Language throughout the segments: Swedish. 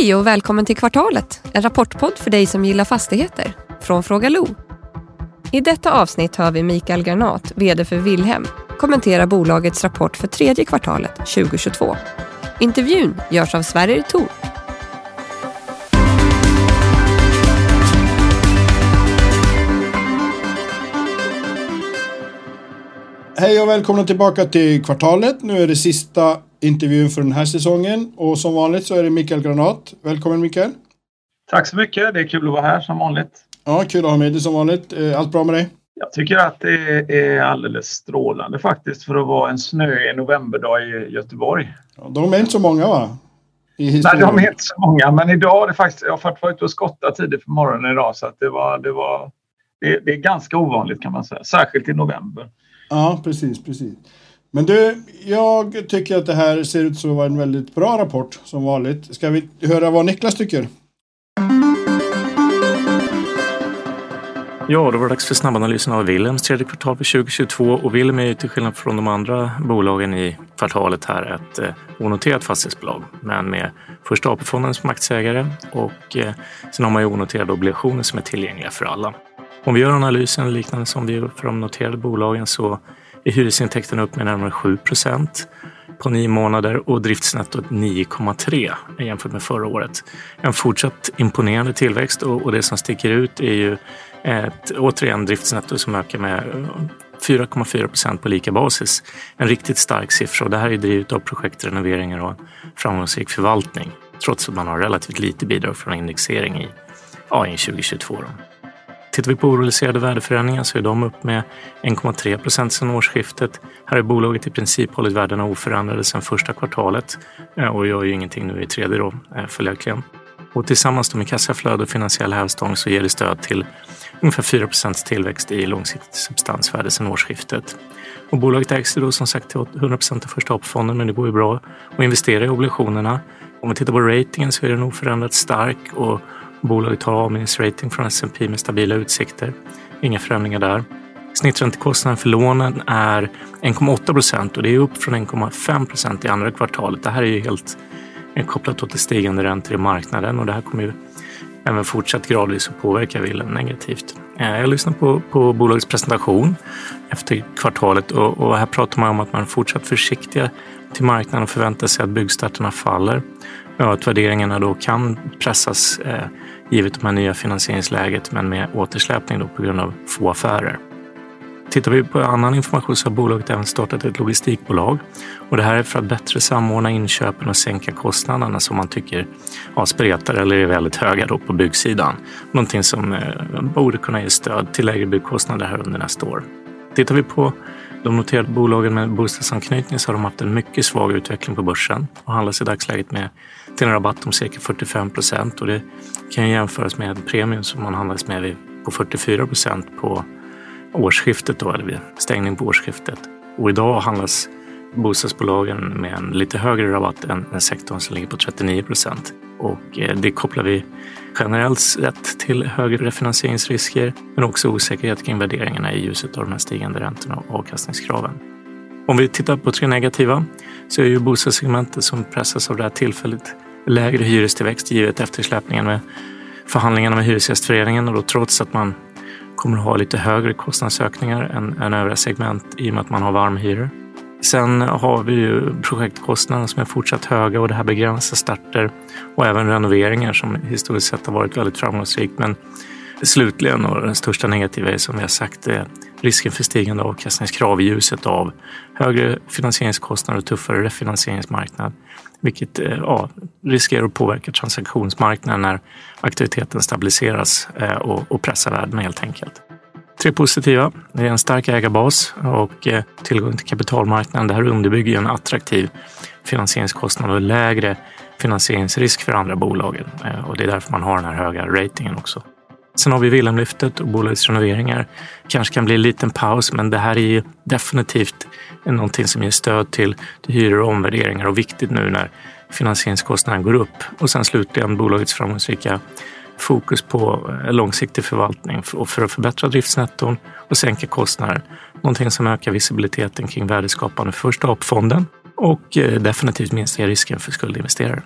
Hej och välkommen till Kvartalet, en rapportpodd för dig som gillar fastigheter, från Fråga Lo. I detta avsnitt hör vi Mikael Granat, VD för Wilhelm, kommentera bolagets rapport för tredje kvartalet 2022. Intervjun görs av Sverrir Thor. Hej och välkomna tillbaka till Kvartalet. Nu är det sista intervjun för den här säsongen och som vanligt så är det Mikael Granat. Välkommen Mikael! Tack så mycket! Det är kul att vara här som vanligt. Ja, kul att ha med dig som vanligt. Eh, allt bra med dig? Jag tycker att det är alldeles strålande faktiskt för att vara en snöig novemberdag i Göteborg. Ja, de är inte så många va? Nej, de är inte så många. Men idag har det faktiskt, jag har varit ute och skottat tidigt på morgonen idag så att det var, det var det, det är ganska ovanligt kan man säga. Särskilt i november. Ja, precis, precis. Men du, jag tycker att det här ser ut som en väldigt bra rapport som vanligt. Ska vi höra vad Niklas tycker? Ja, då var det dags för snabbanalysen av Willems tredje kvartal för 2022 och Willem är ju till skillnad från de andra bolagen i kvartalet här ett eh, onoterat fastighetsbolag, men med Första AP-fonden som aktieägare och eh, sen har man ju onoterade obligationer som är tillgängliga för alla. Om vi gör analysen liknande som vi gör för de noterade bolagen så är hyresintäkterna upp med närmare 7 procent på nio månader och driftsnettot 9,3 jämfört med förra året. En fortsatt imponerande tillväxt och, det som sticker ut är ju ett återigen driftsnetto som ökar med 4,4 procent på lika basis. En riktigt stark siffra och det här är drivet av projektrenoveringar och framgångsrik förvaltning trots att man har relativt lite bidrag från indexering i, ja, i 2022. Då. Tittar vi på orealiserade värdeförändringar så är de upp med 1,3 procent sedan årsskiftet. Här har bolaget i princip hållit värdena oförändrade sedan första kvartalet eh, och gör ju ingenting nu i tredje då eh, följaktligen. Och tillsammans med kassaflöde och finansiell hävstång så ger det stöd till ungefär 4 procents tillväxt i långsiktigt substansvärde sedan årsskiftet. Och bolaget ägs då som sagt till 100 procent av första AP-fonden men det går ju bra att investera i obligationerna. Om vi tittar på ratingen så är den oförändrat stark och Bolaget har avminnesrating från S&P med stabila utsikter. Inga förändringar där. Snitträntekostnaden för lånen är 1,8 procent och det är upp från 1,5 procent i andra kvartalet. Det här är ju helt eh, kopplat till stigande räntor i marknaden och det här kommer ju även fortsatt gradvis att påverka villan negativt. Eh, jag lyssnade på, på bolagets presentation efter kvartalet och, och här pratar man om att man är fortsatt försiktiga till marknaden och förväntar sig att byggstarterna faller. och att värderingarna då kan pressas eh, givet det här nya finansieringsläget men med återsläpning då på grund av få affärer. Tittar vi på annan information så har bolaget även startat ett logistikbolag och det här är för att bättre samordna inköpen och sänka kostnaderna som man tycker ja, spretar eller är väldigt höga då på byggsidan. Någonting som eh, borde kunna ge stöd till lägre byggkostnader här under nästa år. Tittar vi på de noterade bolagen med bostadsanknytning så har de haft en mycket svag utveckling på börsen och handlas i dagsläget med till en rabatt om cirka 45 procent och det kan jämföras med premium som man handlades med på 44 procent på årsskiftet då, eller vid stängning på årsskiftet. Och idag handlas bostadsbolagen med en lite högre rabatt än sektorn som ligger på 39 procent. Och eh, det kopplar vi generellt sett till högre refinansieringsrisker men också osäkerhet kring värderingarna i ljuset av de här stigande räntorna och avkastningskraven. Om vi tittar på tre negativa så är ju bostadssegmentet som pressas av det här tillfälligt lägre hyrestillväxt givet eftersläpningen med förhandlingarna med Hyresgästföreningen och då trots att man kommer att ha lite högre kostnadsökningar än, än övriga segment i och med att man har varmhyror. Sen har vi ju projektkostnaderna som är fortsatt höga och det här begränsar starter och även renoveringar som historiskt sett har varit väldigt framgångsrikt. Men slutligen och den största negativa är som vi har sagt är risken för stigande avkastningskrav i ljuset av högre finansieringskostnader och tuffare refinansieringsmarknad. Vilket eh, ja, riskerar att påverka transaktionsmarknaden när aktiviteten stabiliseras eh, och, och pressar värdena helt enkelt. Tre positiva. Det är en stark ägarbas och eh, tillgång till kapitalmarknaden. Det här underbygger en attraktiv finansieringskostnad och lägre finansieringsrisk för andra bolagen. Och det är därför man har den här höga ratingen också. Sen har vi Wilhelmlyftet och bolagets renoveringar. Kanske kan bli en liten paus, men det här är definitivt någonting som ger stöd till, till hyror och omvärderingar och viktigt nu när finansieringskostnaden går upp. Och sen slutligen bolagets framgångsrika fokus på eh, långsiktig förvaltning för att förbättra driftsnetton och sänka kostnader. Någonting som ökar visibiliteten kring värdeskapande för första AP-fonden och eh, definitivt minskar risken för skuldinvesterare.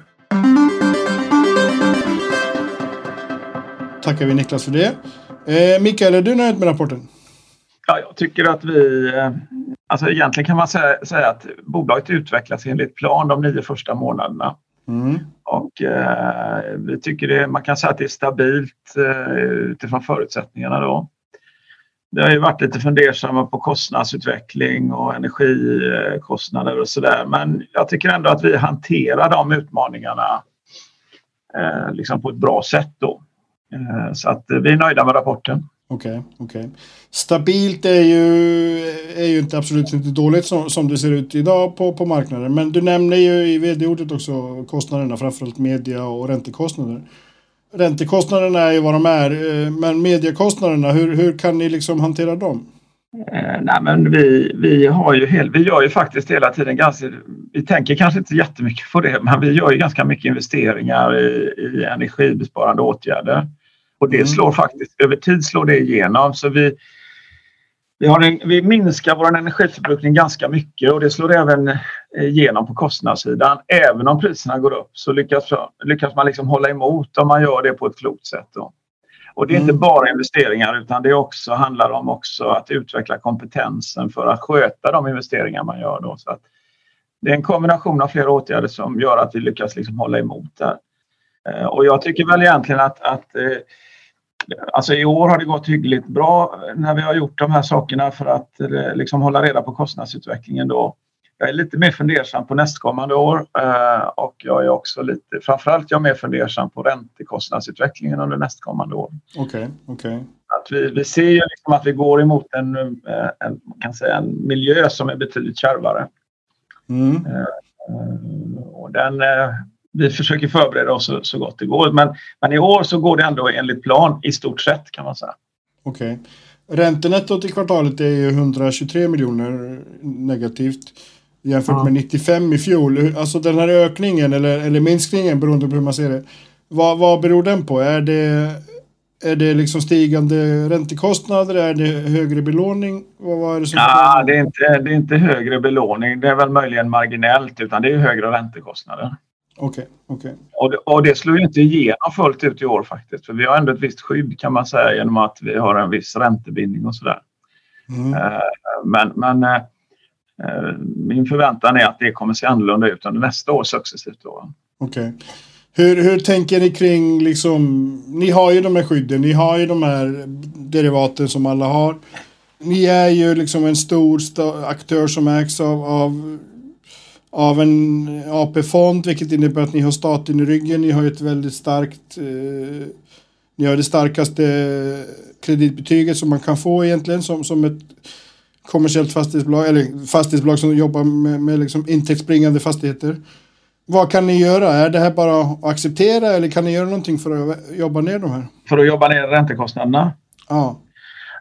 Tackar vi Niklas för det. Eh, Mikael, är du nöjd med rapporten? Ja, jag tycker att vi... Eh, alltså egentligen kan man säga, säga att bolaget utvecklas enligt plan de nio första månaderna. Mm. Och eh, vi tycker det, man kan säga att det är stabilt eh, utifrån förutsättningarna då. Vi har ju varit lite fundersamma på kostnadsutveckling och energikostnader och sådär. Men jag tycker ändå att vi hanterar de utmaningarna eh, liksom på ett bra sätt då. Eh, så att vi är nöjda med rapporten. Okej, okay. Okay. Stabilt är ju, är ju inte absolut inte dåligt som, som det ser ut idag på, på marknaden. Men du nämner ju i vd-ordet också kostnaderna, framförallt media och räntekostnader. Räntekostnaderna är ju vad de är, eh, men mediekostnaderna, hur, hur kan ni liksom hantera dem? Eh, nej, men vi, vi, har ju hel, vi gör ju faktiskt hela tiden ganska... Vi tänker kanske inte jättemycket på det, men vi gör ju ganska mycket investeringar i, i energibesparande åtgärder. Och det mm. slår faktiskt, över tid slår det igenom. Så vi, vi, har en, vi minskar vår energiförbrukning ganska mycket och det slår även igenom på kostnadssidan. Även om priserna går upp så lyckas, lyckas man liksom hålla emot om man gör det på ett klokt sätt. Då. Och det är mm. inte bara investeringar utan det också handlar om också att utveckla kompetensen för att sköta de investeringar man gör. Då. Så det är en kombination av flera åtgärder som gör att vi lyckas liksom hålla emot där. Eh, och jag tycker väl egentligen att, att eh, Alltså i år har det gått hyggligt bra när vi har gjort de här sakerna för att eh, liksom hålla reda på kostnadsutvecklingen. Då. Jag är lite mer fundersam på nästkommande år och jag är också lite, framförallt jag är mer fundersam på räntekostnadsutvecklingen under nästkommande år. Okej, okay, okay. Att vi, vi ser ju liksom att vi går emot en, en, kan säga en miljö som är betydligt kärvare. Mm. Och den, vi försöker förbereda oss så, så, gott det går. Men, men i år så går det ändå enligt plan i stort sett kan man säga. Okej. Okay. Räntenettot i kvartalet är ju 123 miljoner negativt jämfört ja. med 95 i fjol. Alltså den här ökningen eller, eller minskningen beroende på hur man ser det. Vad, vad beror den på? Är det, är det liksom stigande räntekostnader? Är det högre belåning? Vad, vad är det som ja, det är, inte, det är inte högre belåning. Det är väl möjligen marginellt utan det är högre räntekostnader. Okej. Okay, okay. och, det, och det slår inte igenom fullt ut i år faktiskt. För vi har ändå ett visst skydd kan man säga genom att vi har en viss räntebindning och sådär. Mm. Uh, men men uh, min förväntan är att det kommer se annorlunda ut under nästa år successivt. Okej. Okay. Hur, hur tänker ni kring liksom, ni har ju de här skydden, ni har ju de här derivaten som alla har. Ni är ju liksom en stor aktör som ägs av, av av en AP-fond, vilket innebär att ni har staten i ryggen. Ni har ett väldigt starkt, eh, ni har det starkaste kreditbetyget som man kan få egentligen som, som ett kommersiellt fastighetsbolag, eller fastighetsbolag som jobbar med, med liksom intäktsbringande fastigheter. Vad kan ni göra? Är det här bara att acceptera eller kan ni göra någonting för att jobba ner de här? För att jobba ner räntekostnaderna? Ja.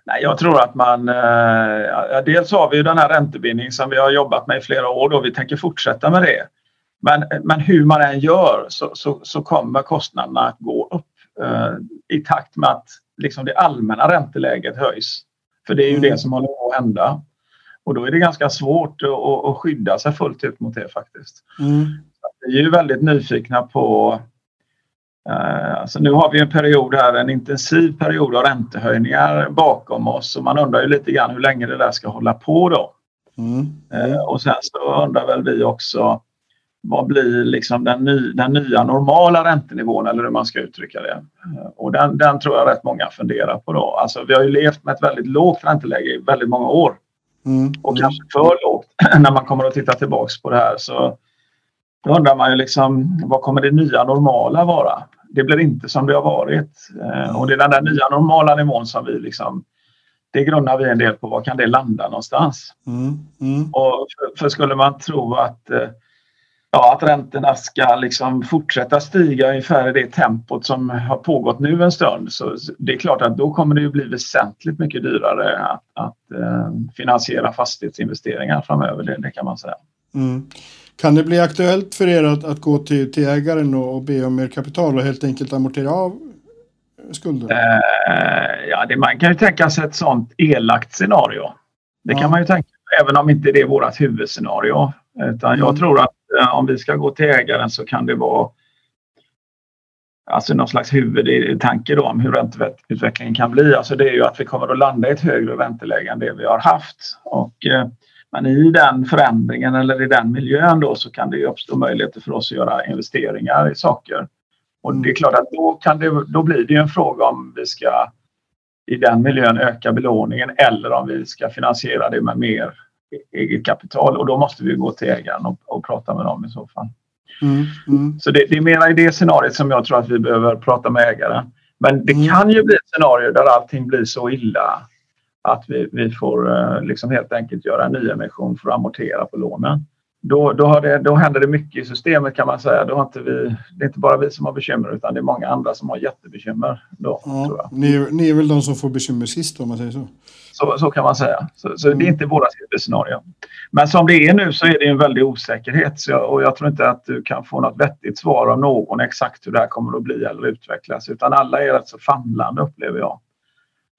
Nej, jag tror att man... Eh, dels har vi ju den här räntebindningen som vi har jobbat med i flera år och vi tänker fortsätta med det. Men, men hur man än gör så, så, så kommer kostnaderna att gå upp eh, i takt med att liksom det allmänna ränteläget höjs. För det är ju det som håller på att hända. Och då är det ganska svårt att, att skydda sig fullt ut mot det faktiskt. Mm. Vi är ju väldigt nyfikna på alltså nu har vi en period här, en intensiv period av räntehöjningar bakom oss och man undrar ju lite grann hur länge det där ska hålla på då. Mm. Mm. Och sen så undrar väl vi också vad blir liksom den, ny, den nya normala räntenivån eller hur man ska uttrycka det. Eh, och den, den tror jag rätt många funderar på då. Alltså vi har ju levt med ett väldigt lågt ränteläge i väldigt många år. Mm. Och kanske för lågt när man kommer att titta tillbaks på det här. Så då undrar man ju liksom vad kommer det nya normala vara? det blir inte som det har varit. Mm. Och det är den där nya normala nivån som vi liksom det grundar vi en del på. Var kan det landa någonstans? Mm. Mm. Och för, för, skulle man tro att, eh, ja, att räntorna ska liksom fortsätta stiga ungefär i det tempot som har pågått nu en stund så det är klart att då kommer det ju bli väsentligt mycket dyrare att, att eh, finansiera fastighetsinvesteringar framöver. Det, det kan man säga. Mm. Kan det bli aktuellt för er att, att gå till, till ägaren och, och be om mer kapital och helt enkelt amortera av skulden? Uh, ja, det, man kan ju tänka sig ett sånt elakt scenario. Det ja. kan man ju tänka även om inte det är vårt huvudscenario. Utan mm. jag tror att uh, om vi ska gå till ägaren så kan det vara alltså någon slags huvudtanke då om hur ränteutvecklingen kan bli. Alltså det är ju att vi kommer att landa i ett högre ränteläge än det vi har haft. Och, eh, men i den förändringen eller i den miljön då så kan det ju uppstå möjligheter för oss att göra investeringar i saker. Och det är klart att då, kan det, då blir det en fråga om vi ska i den miljön öka belåningen eller om vi ska finansiera det med mer eget kapital och då måste vi gå till ägaren och, och prata med dem i så fall. Mm, mm. Så det, det, är mera i det scenariot som jag tror att vi behöver prata med ägaren. Men det mm. kan ju bli ett scenario där allting blir så illa att vi, vi får eh, liksom helt enkelt göra en nyemission för att amortera på lånen då, då, har det, då händer det mycket i systemet kan man säga. Då har inte vi, det är inte bara vi som har bekymmer utan det är många andra som har jättebekymmer. Då, ja. Ni, ni är väl de som får bekymmer sist om man säger så? Så, så kan man säga. Så, så mm. det är mm. inte våra scenario. Men som det är nu så är det en väldig osäkerhet jag, och jag tror inte att du kan få något vettigt svar av någon exakt hur det här kommer att bli eller utvecklas utan alla är rätt så famlande upplever jag.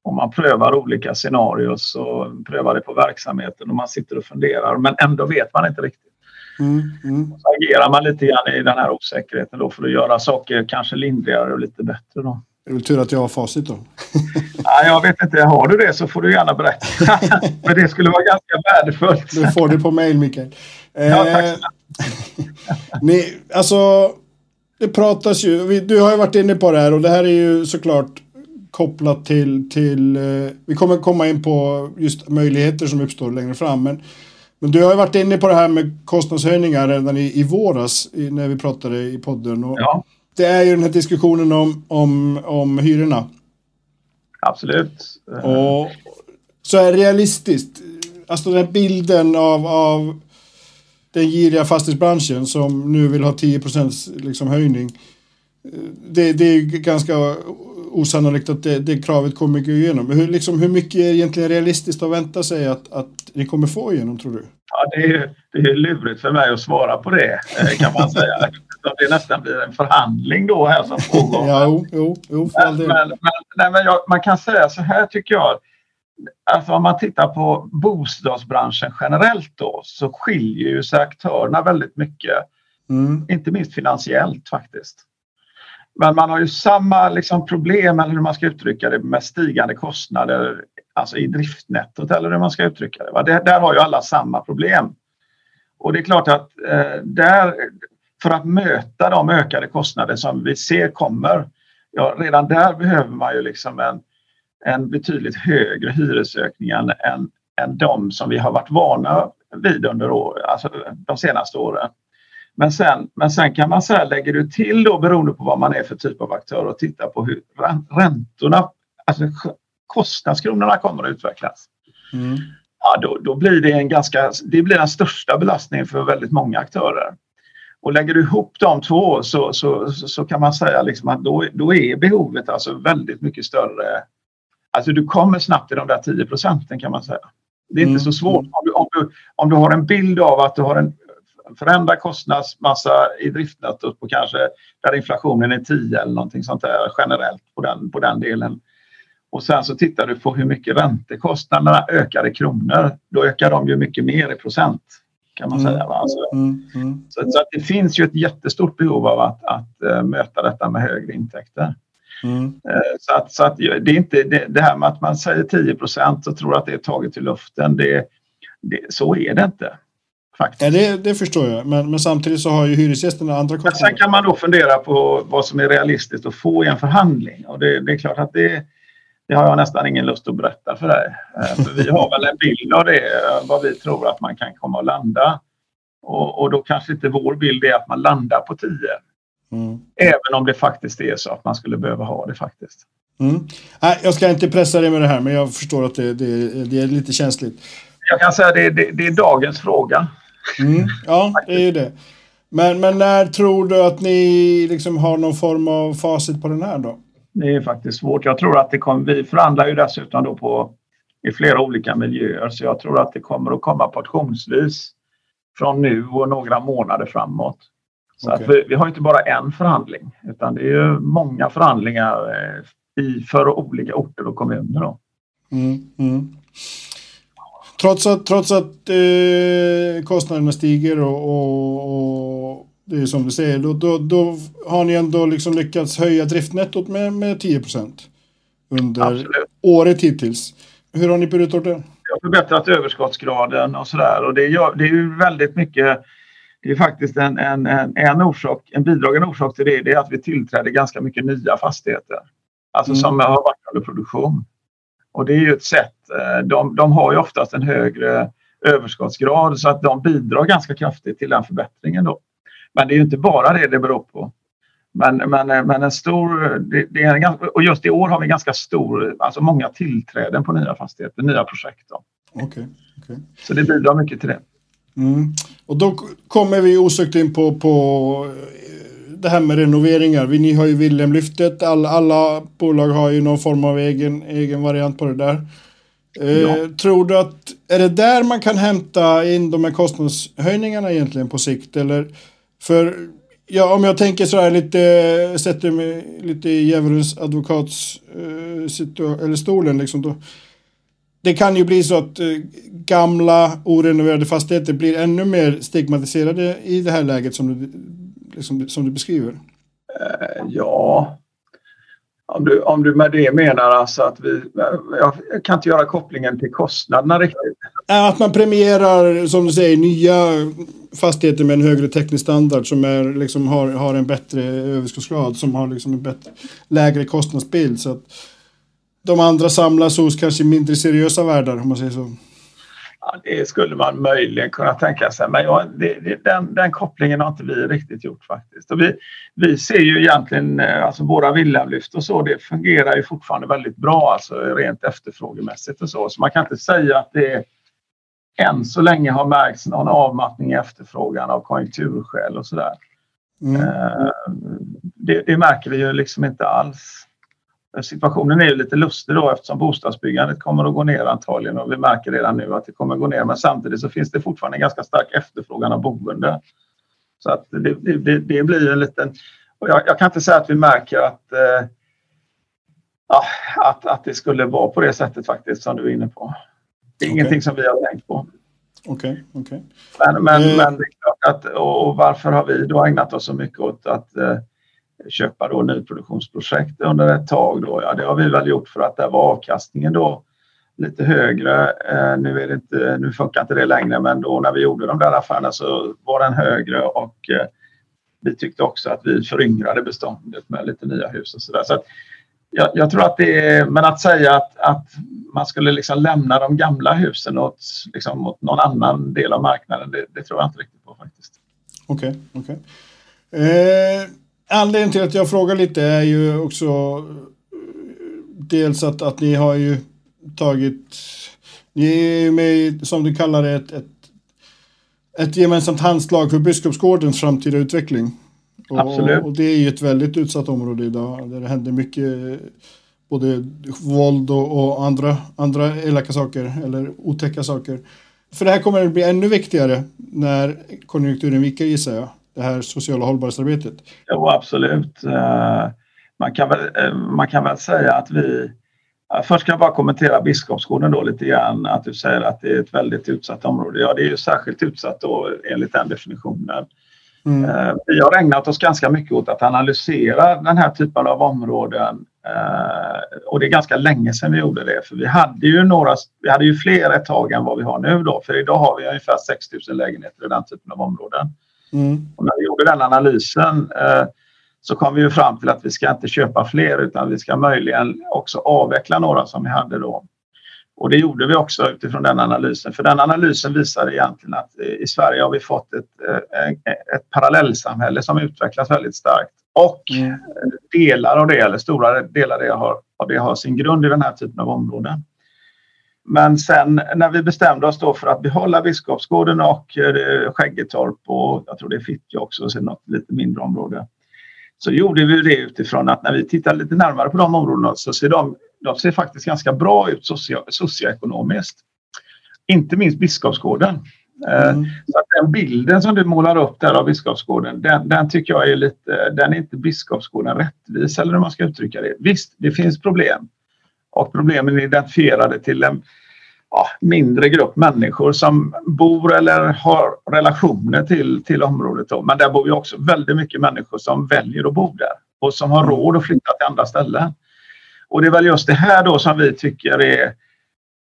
Och man prövar olika scenarios och prövar det på verksamheten och man sitter och funderar men ändå vet man inte riktigt. Mm, mm. Så agerar man lite grann i den här osäkerheten då för att göra saker kanske lindrigare och lite bättre. Då. Det är väl tur att jag har facit då. ja, jag vet inte, har du det så får du gärna berätta. För det skulle vara ganska värdefullt. Du får det på mail Mikael. ja, tack eh, ni, Alltså, det pratas ju, du har ju varit inne på det här och det här är ju såklart kopplat till, till eh, vi kommer komma in på just möjligheter som uppstår längre fram. Men men du har ju varit inne på det här med kostnadshöjningar redan i, i våras i, när vi pratade i podden. Och ja. Det är ju den här diskussionen om, om, om hyrorna. Absolut. Och så är det realistiskt. Alltså den här bilden av, av den giriga fastighetsbranschen som nu vill ha 10% liksom höjning. Det, det är ganska osannolikt att det, det kravet kommer gå igenom. Hur, liksom, hur mycket är egentligen realistiskt att vänta sig att, att ni kommer få igenom tror du? Ja, det är, det är lurigt för mig att svara på det eh, kan man säga. det nästan blir en förhandling då här som pågår. ja, jo, jo, jo men, men, men, nej, men jag, man kan säga så här tycker jag. Alltså om man tittar på bostadsbranschen generellt då så skiljer ju sig aktörerna väldigt mycket. Mm. Inte minst finansiellt faktiskt. Men man har ju samma liksom problem, eller hur man ska uttrycka det, med stigande kostnader alltså i driftnettot eller hur man ska uttrycka det. det där har ju alla samma problem. Och det är klart att eh, där, för att möta de ökade kostnader som vi ser kommer, ja, redan där behöver man ju liksom en, en betydligt högre hyresökning än, än, än de som vi har varit vana vid under år, alltså de senaste åren. Men sen, men sen kan man säga, lägger du till då beroende på vad man är för typ av aktör och tittar på hur räntorna, alltså kostnadskronorna kommer att utvecklas. Mm. Ja, då, då, blir det en ganska, det blir den största belastningen för väldigt många aktörer. Och lägger du ihop de två så, så, så kan man säga liksom att då, då är behovet alltså väldigt mycket större. Alltså du kommer snabbt till de där 10 procenten kan man säga. Det är mm. inte så svårt. Om du, om, du, om du har en bild av att du har en förändrad kostnadsmassa i driftnettot på kanske där inflationen är 10 eller någonting sånt där generellt på den, på den delen. Och sen så tittar du på hur mycket räntekostnaderna ökar i kronor. Då ökar de ju mycket mer i procent kan man mm. säga. Alltså, mm. Mm. Så, så, att det finns ju ett jättestort behov av att, att uh, möta detta med högre intäkter. Uh, så att, så att det är inte det, det, här med att man säger 10 procent och tror att det är taget i luften. Det, det, så är det inte. Faktiskt. Ja, det, det förstår jag, men, men samtidigt så har ju hyresgästerna andra kostnader. Sen kan man då fundera på vad som är realistiskt att få i en förhandling. Och det, det är klart att det, det har jag nästan ingen lust att berätta för dig. Eh, för vi har väl en bild av det, eh, vad vi tror att man kan komma att landa. Och, och då kanske inte vår bild är att man landar på 10. Mm. Även om det faktiskt är så att man skulle behöva ha det faktiskt. Mm. Nej, jag ska inte pressa dig med det här, men jag förstår att det, det, det är lite känsligt. Jag kan säga att det, det, det är dagens fråga. Mm, ja, det är ju det. Men, men när tror du att ni liksom har någon form av facit på den här då? Det är faktiskt svårt. Jag tror att det kommer, vi förhandlar ju dessutom då på i flera olika miljöer så jag tror att det kommer att komma portionsvis från nu och några månader framåt. Så okay. att vi, vi, har inte bara en förhandling utan det är ju många förhandlingar eh, i, för olika orter och kommuner. Då. Mm, mm. Trots att, trots att eh, kostnaderna stiger och, och, och, Det är som du säger, då, då, då har ni ändå liksom lyckats höja driftnettot med, med 10% under Absolut. året hittills. Hur har ni burit det? Vi har förbättrat överskottsgraden och sådär och det, gör, det är ju väldigt mycket det är faktiskt en, en, en, en, orsak, en bidragande orsak till det, det är att vi tillträder ganska mycket nya fastigheter. Alltså mm. som har varit under produktion. Och det är ju ett sätt, eh, de, de har ju oftast en högre överskottsgrad så att de bidrar ganska kraftigt till den förbättringen då. Men det är ju inte bara det det beror på. Men, men, men en stor, det, det är en, och just i år har vi ganska stor, alltså många tillträden på nya fastigheter, nya projekt. Okay, okay. Så det bidrar mycket till det. Mm. Och då kommer vi osökt in på, på eh, det här med renoveringar. Ni har ju Wilhelmlyftet. Alla, alla bolag har ju någon form av egen, egen variant på det där. Eh, ja. Tror du att, är det där man kan hämta in de här kostnadshöjningarna egentligen på sikt? Eller, för ja, om jag tänker så här lite, sätter mig lite i djävulens advokats uh, eller stolen liksom då. Det kan ju bli så att uh, gamla orenoverade fastigheter blir ännu mer stigmatiserade i det här läget som du, liksom, som du beskriver. Uh, ja, om du, om du med det menar alltså att vi... Jag kan inte göra kopplingen till kostnaderna riktigt. Att man premierar, som du säger, nya fastigheter med en högre teknisk standard som är, liksom, har, har en bättre överskottsgrad, som har liksom en bättre, lägre kostnadsbild. Så att de andra samlas hos kanske mindre seriösa värdar, om man säger så. Ja, det skulle man möjligen kunna tänka sig, men ja, det, det, den, den, kopplingen har inte vi riktigt gjort faktiskt. Och vi, vi ser ju egentligen, eh, alltså våra villalyft och så, det fungerar ju fortfarande väldigt bra, alltså rent efterfrågemässigt och så. Så man kan inte säga att det än så länge har märkts någon avmattning i efterfrågan av konjunkturskäl och sådär. Mm. Eh, det, det, märker vi ju liksom inte alls. Situationen är ju lite lustig då eftersom bostadsbyggandet kommer att gå ner antagligen och vi märker redan nu att det kommer att gå ner men samtidigt så finns det fortfarande en ganska stark efterfrågan av boende. Så att det, det, det blir en liten... Och jag, jag, kan inte säga att vi märker att, eh, att, att det skulle vara på det sättet faktiskt som du är inne på. Det är okay. ingenting som vi har tänkt på. Okej, okay, okay. Men, men, mm. men det är klart att, och varför har vi då ägnat oss så mycket åt att eh, köpa då nyproduktionsprojekt under ett tag då? Ja, det har vi väl gjort för att där var avkastningen då lite högre. Eh, nu, är det inte, nu funkar inte det längre, men då när vi gjorde de där affärerna så var den högre och eh, vi tyckte också att vi föryngrade beståndet med lite nya hus och så där. Så att, jag, jag, tror att det är, men att säga att, att man skulle liksom lämna de gamla husen åt, liksom, åt någon annan del av marknaden, det, det tror jag inte riktigt på faktiskt. Okej, okay, okej. Okay. Eh, anledningen till att jag frågar lite är ju också eh, dels att, att ni har ju tagit, ni är ju med som du kallar det, ett, ett, ett gemensamt handslag för Biskopsgårdens framtida utveckling. Och, Absolut. Och det är ju ett väldigt utsatt område idag där det händer mycket både våld och, och, andra, andra elaka saker eller otäcka saker. För det här kommer att bli ännu viktigare när konjunkturen viker gissar jag. Det här sociala hållbarhetsarbetet. Jo, absolut. Eh, man kan väl, eh, man kan väl säga att vi... Först ska jag bara kommentera Biskopsgården då lite grann. Att du säger att det är ett väldigt utsatt område. Ja, det är ju särskilt utsatt då enligt den definitionen. Mm. Eh, vi har ägnat oss ganska mycket åt att analysera den här typen av områden och det är ganska länge sedan vi gjorde det för vi hade ju några, vi hade ju fler ett tag än vad vi har nu då för idag har vi ungefär 6 000 lägenheter i den typen av områden. Mm. Och när vi gjorde den analysen eh, så kom vi ju fram till att vi ska inte köpa fler utan vi ska möjligen också avveckla några som vi hade då. Och det gjorde vi också utifrån den analysen. För den analysen visar egentligen att i Sverige har vi fått ett, eh, ett parallellsamhälle som utvecklas väldigt starkt. Och mm. delar av det, eller stora delar av det, har, av det har sin grund i den här typen av områden. Men sen när vi bestämde oss då för att behålla Biskopsgården och eh, Skäggetorp och jag tror det är Fittja också, så något lite mindre område. Så gjorde vi det utifrån att när vi tittar lite närmare på de områdena så ser de de ser faktiskt ganska bra ut socio socioekonomiskt. Inte minst Biskopsgården. Eh, mm. Så att den bilden som du målar upp där av Biskopsgården, den, den, tycker jag är lite, den är inte Biskopsgården rättvis eller hur man ska uttrycka det. Visst, det finns problem och problemen är identifierade till en, ja, mindre grupp människor som bor eller har relationer till, till området. Då. Men där bor ju också väldigt mycket människor som väljer att bo där och som har mm. råd att flytta till andra ställen. Och det är väl just det här då som vi tycker är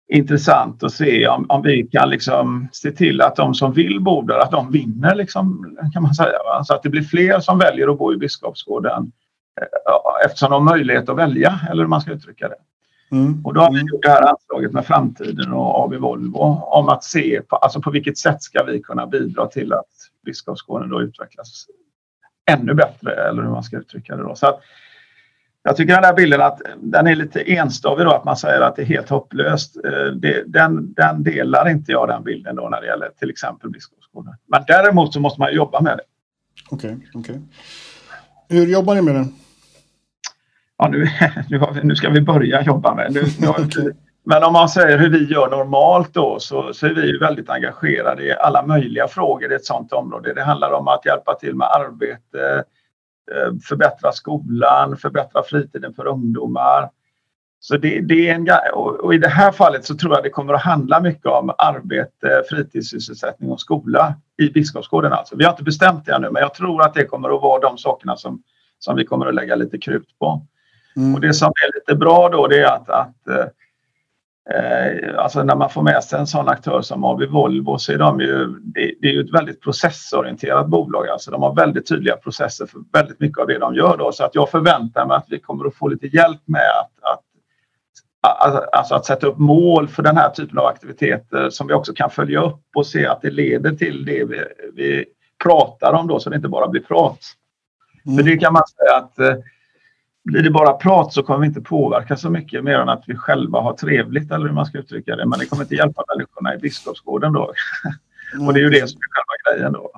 intressant att se om, om vi kan liksom se till att de som vill bo där, att de vinner liksom, kan man säga. Så att det blir fler som väljer att bo i Biskopsgården eh, eftersom de har möjlighet att välja, eller hur man ska uttrycka det. Mm. Och då har vi gjort det här anslaget med framtiden och AB Volvo om att se på, alltså på vilket sätt ska vi kunna bidra till att Biskopsgården då utvecklas ännu bättre, eller hur man ska uttrycka det. Då. Så att, jag tycker den där bilden att den är lite enstavig då, att man säger att det är helt hopplöst. Eh, det, den, den delar inte jag den bilden då när det gäller till exempel Biskopsgården. Men däremot så måste man jobba med det. Okej, okay, okej. Okay. Hur jobbar ni med den? Ja, nu, nu, nu ska vi börja jobba med nu, nu okay. Men om man säger hur vi gör normalt då så, så är vi väldigt engagerade i alla möjliga frågor i ett sådant område. Det handlar om att hjälpa till med arbete, Eh, förbättra skolan, förbättra fritiden för ungdomar. Så det, det är en, och I det här fallet så tror jag det kommer att handla mycket om arbete, fritidssysselsättning och skola i Biskopsgården. Alltså. Vi har inte bestämt det ännu men jag tror att det kommer att vara de sakerna som, som vi kommer att lägga lite krut på. Mm. Och Det som är lite bra då det är att, att eh, alltså när man får med sig en sån aktör som AB Volvo så är de ju, det, det är ju ett väldigt processorienterat bolag. Alltså de har väldigt tydliga processer för väldigt mycket av det de gör. Då. Så att jag förväntar mig att vi kommer att få lite hjälp med att, att, alltså att sätta upp mål för den här typen av aktiviteter som vi också kan följa upp och se att det leder till det vi, vi pratar om då så det inte bara blir prat. Mm. För det kan man säga att eh, blir det bara prat så kommer vi inte påverka så mycket mer än att vi själva har trevligt eller hur man ska uttrycka det. Men det kommer inte hjälpa människorna i Biskopsgården då. och det är ju det som är själva grejen då.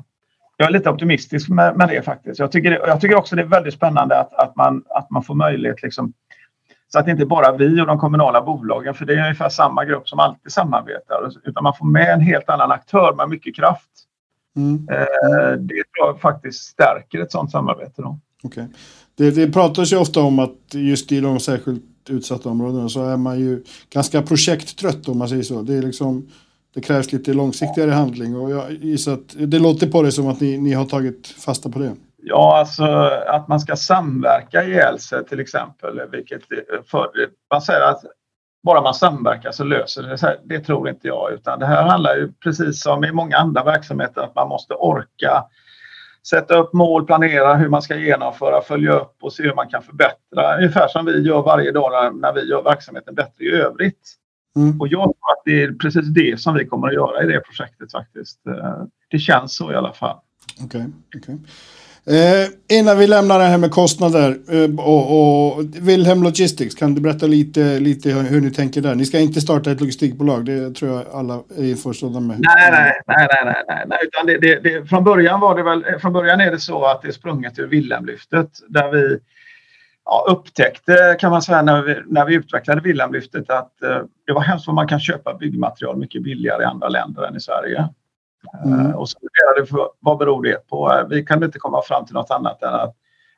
Jag är lite optimistisk med, med det faktiskt. Jag tycker, jag tycker också det är väldigt spännande att, att, man, att man får möjlighet liksom, så att det inte bara vi och de kommunala bolagen, för det är ungefär samma grupp som alltid samarbetar, utan man får med en helt annan aktör med mycket kraft. Mm. Eh, det tror jag faktiskt stärker ett sådant samarbete. Då. Okay. Det, det pratas ju ofta om att just i de särskilt utsatta områdena så är man ju ganska projekttrött om man säger så. Det, är liksom, det krävs lite långsiktigare handling och jag gissar att det låter på det som att ni, ni har tagit fasta på det. Ja, alltså att man ska samverka ihjäl sig till exempel. Vilket för, man säger att bara man samverkar så löser det sig. Det tror inte jag. Utan det här handlar ju precis som i många andra verksamheter att man måste orka sätta upp mål, planera hur man ska genomföra, följa upp och se hur man kan förbättra. Ungefär som vi gör varje dag när vi gör verksamheten bättre i övrigt. Mm. Och jag tror att det är precis det som vi kommer att göra i det projektet faktiskt. Eh, det känns så i alla fall. Okej. Okay, okay. Eh, innan vi lämnar det här med kostnader eh, och, och Wilhelm Logistics, kan du berätta lite, lite hur ni tänker där? Ni ska inte starta ett logistikbolag, det tror jag alla är införstådda med. Nej, nej, nej, nej, nej, nej. Utan det, det, det, från början var det väl, från början är det så att det är sprunget ur Wilhelmlyftet där vi ja, upptäckte kan man säga när vi, när vi utvecklade Wilhelmlyftet att eh, det var hemskt vad man kan köpa byggmaterial mycket billigare i andra länder än i Sverige. Mm. Eh, och så funderade vi vad beror det på? Eh, vi kan inte komma fram till något annat än att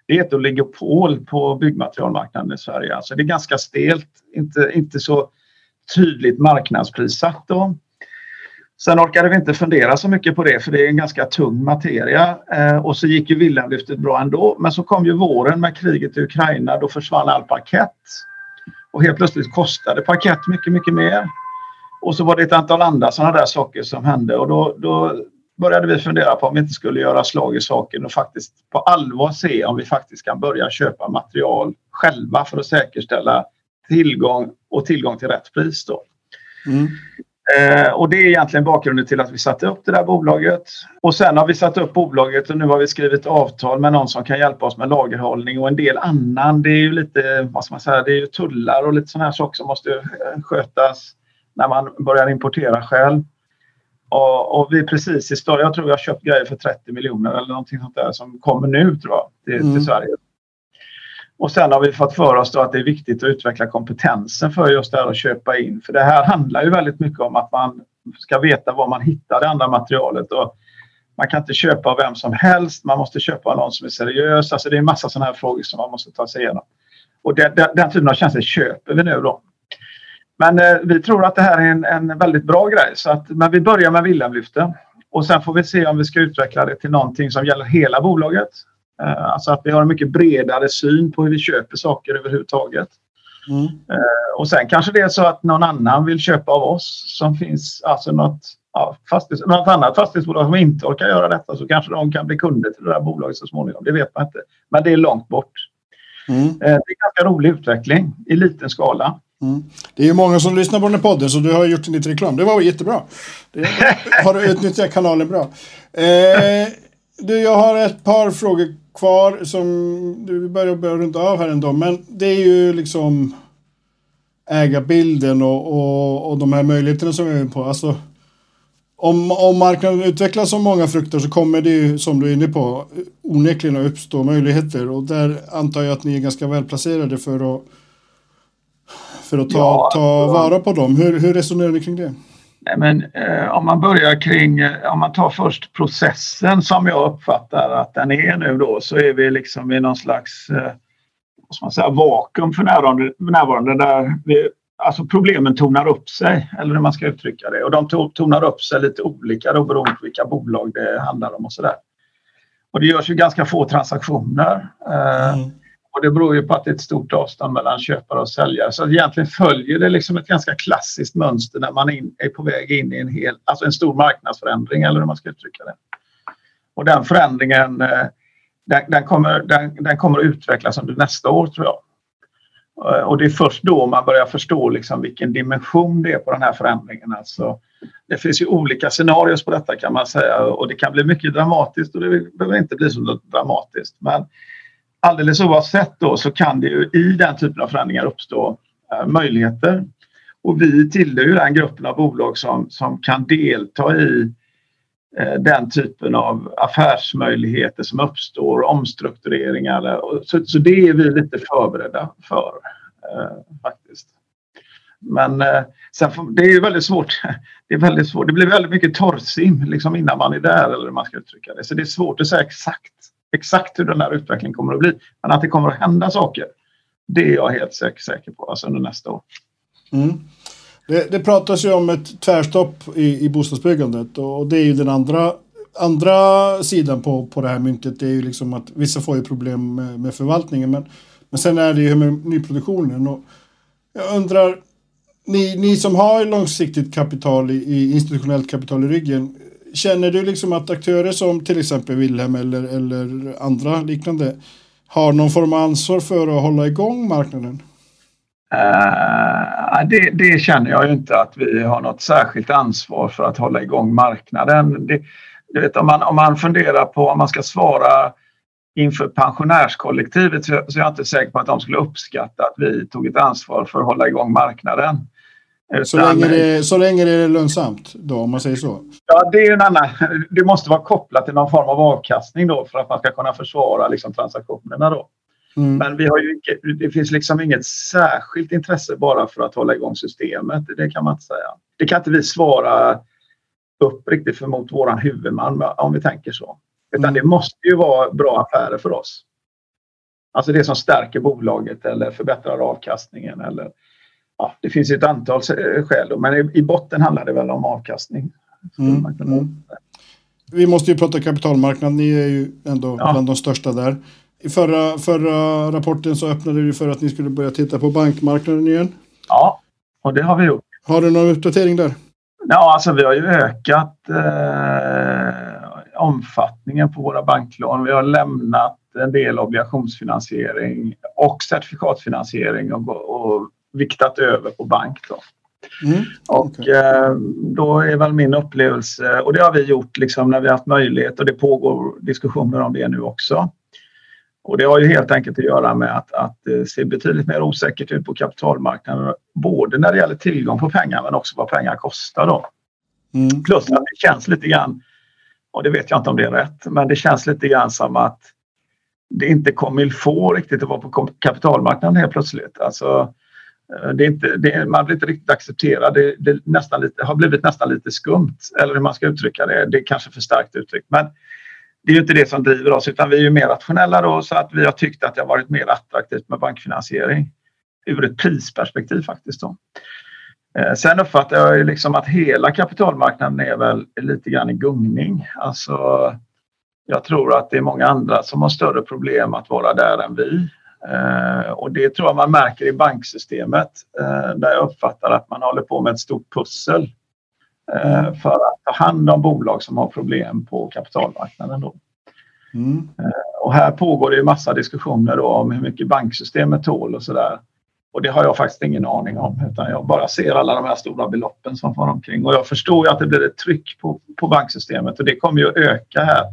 det är ett oligopol på byggmaterialmarknaden i Sverige. Alltså det är ganska stelt, inte, inte så tydligt marknadsprissatt. Då. Sen orkade vi inte fundera så mycket på det för det är en ganska tung materia. Eh, och så gick ju Wilhelmlyftet bra ändå. Men så kom ju våren med kriget i Ukraina. Då försvann all parkett. Och helt plötsligt kostade parkett mycket, mycket mer. Och så var det ett antal andra sådana där saker som hände och då, då började vi fundera på om vi inte skulle göra slag i saken och faktiskt på allvar se om vi faktiskt kan börja köpa material själva för att säkerställa tillgång och tillgång till rätt pris. Då. Mm. Eh, och det är egentligen bakgrunden till att vi satte upp det där bolaget. Och sen har vi satt upp bolaget och nu har vi skrivit avtal med någon som kan hjälpa oss med lagerhållning och en del annan. Det är ju lite, vad ska man säga, det är ju tullar och lite sådana här saker som måste eh, skötas när man börjar importera själv. Och, och vi är precis i större, jag tror vi har köpt grejer för 30 miljoner eller någonting sånt där som kommer nu tror jag till, mm. till Sverige. Och sen har vi fått för oss att det är viktigt att utveckla kompetensen för just det här att köpa in. För det här handlar ju väldigt mycket om att man ska veta var man hittar det andra materialet. Och man kan inte köpa av vem som helst, man måste köpa av någon som är seriös. Alltså det är en massa sådana här frågor som man måste ta sig igenom. Och den, den, den typen av tjänster köper vi nu då. Men eh, vi tror att det här är en, en väldigt bra grej. Så att, men vi börjar med Wilhelmlyften och sen får vi se om vi ska utveckla det till någonting som gäller hela bolaget. Eh, alltså att vi har en mycket bredare syn på hur vi köper saker överhuvudtaget. Mm. Eh, och sen kanske det är så att någon annan vill köpa av oss som finns, alltså något, ja, fastighets, något annat fastighetsbolag som inte orkar göra detta så kanske de kan bli kunder till det här bolaget så småningom. Det vet man inte. Men det är långt bort. Mm. Eh, det är en ganska rolig utveckling i liten skala. Mm. Det är ju många som lyssnar på den här podden så du har gjort lite reklam. Det var jättebra. Det har du utnyttjat kanalen bra. Eh, du, jag har ett par frågor kvar som du börjar börja runt av här ändå. Men det är ju liksom ägarbilden och, och, och de här möjligheterna som vi är på. Alltså, om, om marknaden utvecklas som många frukter så kommer det ju, som du är inne på, onekligen att uppstå möjligheter. Och där antar jag att ni är ganska välplacerade för att, för att ta, ja, ta vara på dem. Hur, hur resonerar ni kring det? Nej, men, eh, om man börjar kring, eh, om man tar först processen som jag uppfattar att den är nu då så är vi liksom i någon slags eh, vad man säga, vakuum för närvarande, närvarande där vi, alltså problemen tonar upp sig eller hur man ska uttrycka det och de tonar upp sig lite olika då beroende på vilka bolag det handlar om och sådär. Och det görs ju ganska få transaktioner. Eh, mm. Och det beror ju på att det är ett stort avstånd mellan köpare och säljare. Så egentligen följer det liksom ett ganska klassiskt mönster när man är på väg in i en, hel, alltså en stor marknadsförändring eller hur man ska uttrycka det. Och den förändringen eh, den, den, kommer, den, den kommer att utvecklas under nästa år tror jag. Eh, och det är först då man börjar förstå liksom vilken dimension det är på den här förändringen. Alltså, det finns ju olika scenarier på detta kan man säga och det kan bli mycket dramatiskt och det behöver inte bli så dramatiskt. Men alldeles oavsett då så kan det ju i den typen av förändringar uppstå eh, möjligheter. Och vi tillhör ju den gruppen av bolag som, som kan delta i eh, den typen av affärsmöjligheter som uppstår, omstruktureringar. Så, så det är vi lite förberedda för eh, faktiskt. Men eh, sen, det är ju väldigt svårt. Det är väldigt svårt. Det blir väldigt mycket torrsim liksom innan man är där eller hur man ska uttrycka det. Så det är svårt att säga exakt exakt hur den här utvecklingen kommer att bli. Men att det kommer att hända saker, det är jag helt säker, säker på alltså under nästa år. Mm. Det, det pratas ju om ett tvärstopp i, i bostadsbyggandet och det är ju den andra, andra sidan på, på det här myntet. Det är ju liksom att vissa får ju problem med, med förvaltningen men, men sen är det ju med nyproduktionen. Och jag undrar, ni, ni som har långsiktigt kapital i, i institutionellt kapital i ryggen, Känner du liksom att aktörer som till exempel Wilhelm eller, eller andra liknande har någon form av ansvar för att hålla igång marknaden? Uh, det, det, känner jag ju inte att vi har något särskilt ansvar för att hålla igång marknaden. Det, du vet, om, man, om man funderar på om man ska svara inför pensionärskollektivet så, så är jag inte säker på att de skulle uppskatta att vi tog ett ansvar för att hålla igång marknaden. Utan, så, länge det, så länge det är lönsamt då, om man säger så? Ja, det är en annan. Det måste vara kopplat till någon form av avkastning då för att man ska kunna försvara liksom, transaktionerna då. Mm. Men vi har ju, det finns liksom inget särskilt intresse bara för att hålla igång systemet. Det kan man inte säga. Det kan inte vi svara upp riktigt för mot våran huvudman om vi tänker så. Utan mm. det måste ju vara bra affärer för oss. Alltså det som stärker bolaget eller förbättrar avkastningen eller ja, det finns ett antal skäl då, men i, botten handlar det väl om avkastning. Mm. Mm. Vi måste ju prata kapitalmarknad. Ni är ju ändå ja. bland de största där. I förra, förra rapporten så öppnade du för att ni skulle börja titta på bankmarknaden igen. Ja, och det har vi gjort. Har du någon uppdatering där? Ja, alltså vi har ju ökat eh, omfattningen på våra banklån. Vi har lämnat en del obligationsfinansiering och certifikatfinansiering och, och viktat över på bank. Då. Mm, och eh, då är väl min upplevelse, och det har vi gjort liksom när vi haft möjlighet och det pågår diskussioner om det nu också. Och det har ju helt enkelt att göra med att, att det ser betydligt mer osäkert ut på kapitalmarknaden. Både när det gäller tillgång på pengar men också vad pengar kostar. Då. Mm. Plus att det känns lite grann, och det vet jag inte om det är rätt, men det känns lite grann som att det inte kommer få riktigt att vara på kapitalmarknaden helt plötsligt. Alltså, Eh, det är inte, det, man blir inte riktigt accepterad. Det, det nästan lite, har blivit nästan lite skumt, eller hur man ska uttrycka det. Det är kanske för starkt uttryckt. Men det är ju inte det som driver oss, utan vi är ju mer rationella då, så att vi har tyckt att det har varit mer attraktivt med bankfinansiering ur ett prisperspektiv faktiskt. Då. Eh, sen uppfattar jag ju liksom att hela kapitalmarknaden är väl lite grann i gungning. Alltså, jag tror att det är många andra som har större problem att vara där än vi. Eh, och det tror jag man märker i banksystemet eh, där jag uppfattar att man håller på med ett stort pussel eh, för att ta hand om bolag som har problem på kapitalmarknaden. Då. Mm. Och här pågår det ju massa diskussioner om hur mycket banksystemet tål och sådär. Och det har jag faktiskt ingen aning om utan jag bara ser alla de här stora beloppen som far omkring. Och jag förstår ju att det blir ett tryck på, på banksystemet och det kommer ju att öka här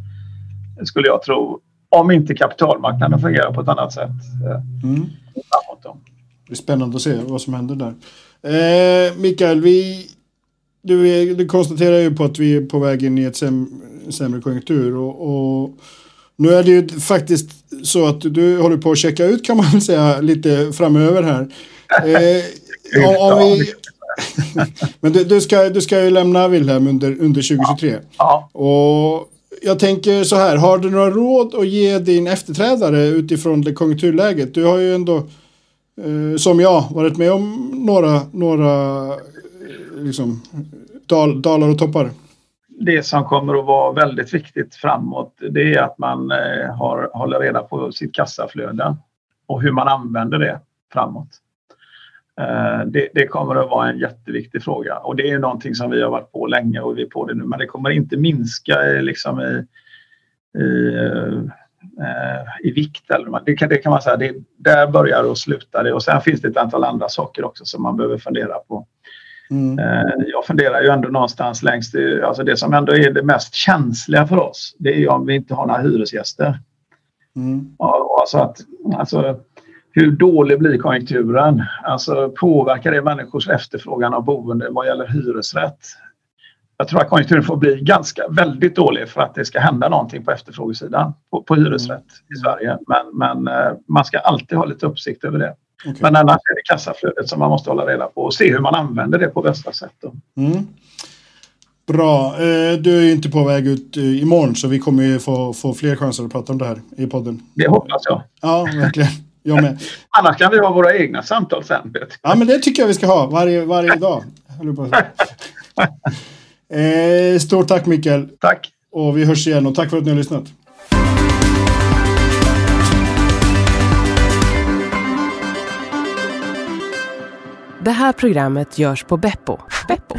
skulle jag tro om inte kapitalmarknaden fungerar på ett annat sätt. Eh, mm. Det är spännande att se vad som händer där. Eh, Mikael, vi, du, du konstaterar ju på att vi är på väg in i ett säm, sämre konjunktur. Och, och, nu är det ju faktiskt så att du håller på att checka ut kan man väl säga lite framöver här. Eh, om, om vi, men du, du, ska, du ska ju lämna Wilhelm under, under 2023. Ja. Och jag tänker så här, har du några råd att ge din efterträdare utifrån det konjunkturläget? Du har ju ändå, eh, som jag, varit med om några, några eh, liksom, dal, dalar och toppar. Det som kommer att vara väldigt viktigt framåt det är att man eh, har, håller reda på sitt kassaflöde och hur man använder det framåt. Eh, det, det, kommer att vara en jätteviktig fråga och det är någonting som vi har varit på länge och vi är på det nu men det kommer inte minska liksom i, i, eh, i vikt. Eller, det, kan, det kan man säga, det, där börjar och slutar det och sen finns det ett antal andra saker också som man behöver fundera på. Mm. Eh, jag funderar ju ändå någonstans längst, alltså det som ändå är det mest känsliga för oss det är ju om vi inte har några hyresgäster. Mm. Alltså att, alltså, hur dålig blir konjunkturen? Alltså påverkar det människors efterfrågan av boende vad gäller hyresrätt? Jag tror att konjunkturen får bli ganska väldigt dålig för att det ska hända någonting på efterfrågesidan på, på hyresrätt i mm. Sverige. Men, men eh, man ska alltid ha lite uppsikt över det. Okay. Men annars är det kassaflödet som man måste hålla reda på och se hur man använder det på bästa sätt. Mm. Bra. Eh, du är inte på väg ut eh, imorgon så vi kommer ju få, få fler chanser att prata om det här i podden. Det hoppas jag. Ja, verkligen. Jag med. Annars kan vi ha våra egna samtal sen. Ja, men det tycker jag vi ska ha varje, varje dag. eh, stort tack Mikael. Tack. Och vi hörs igen och tack för att ni har lyssnat. Det här programmet görs på Beppo. Beppo.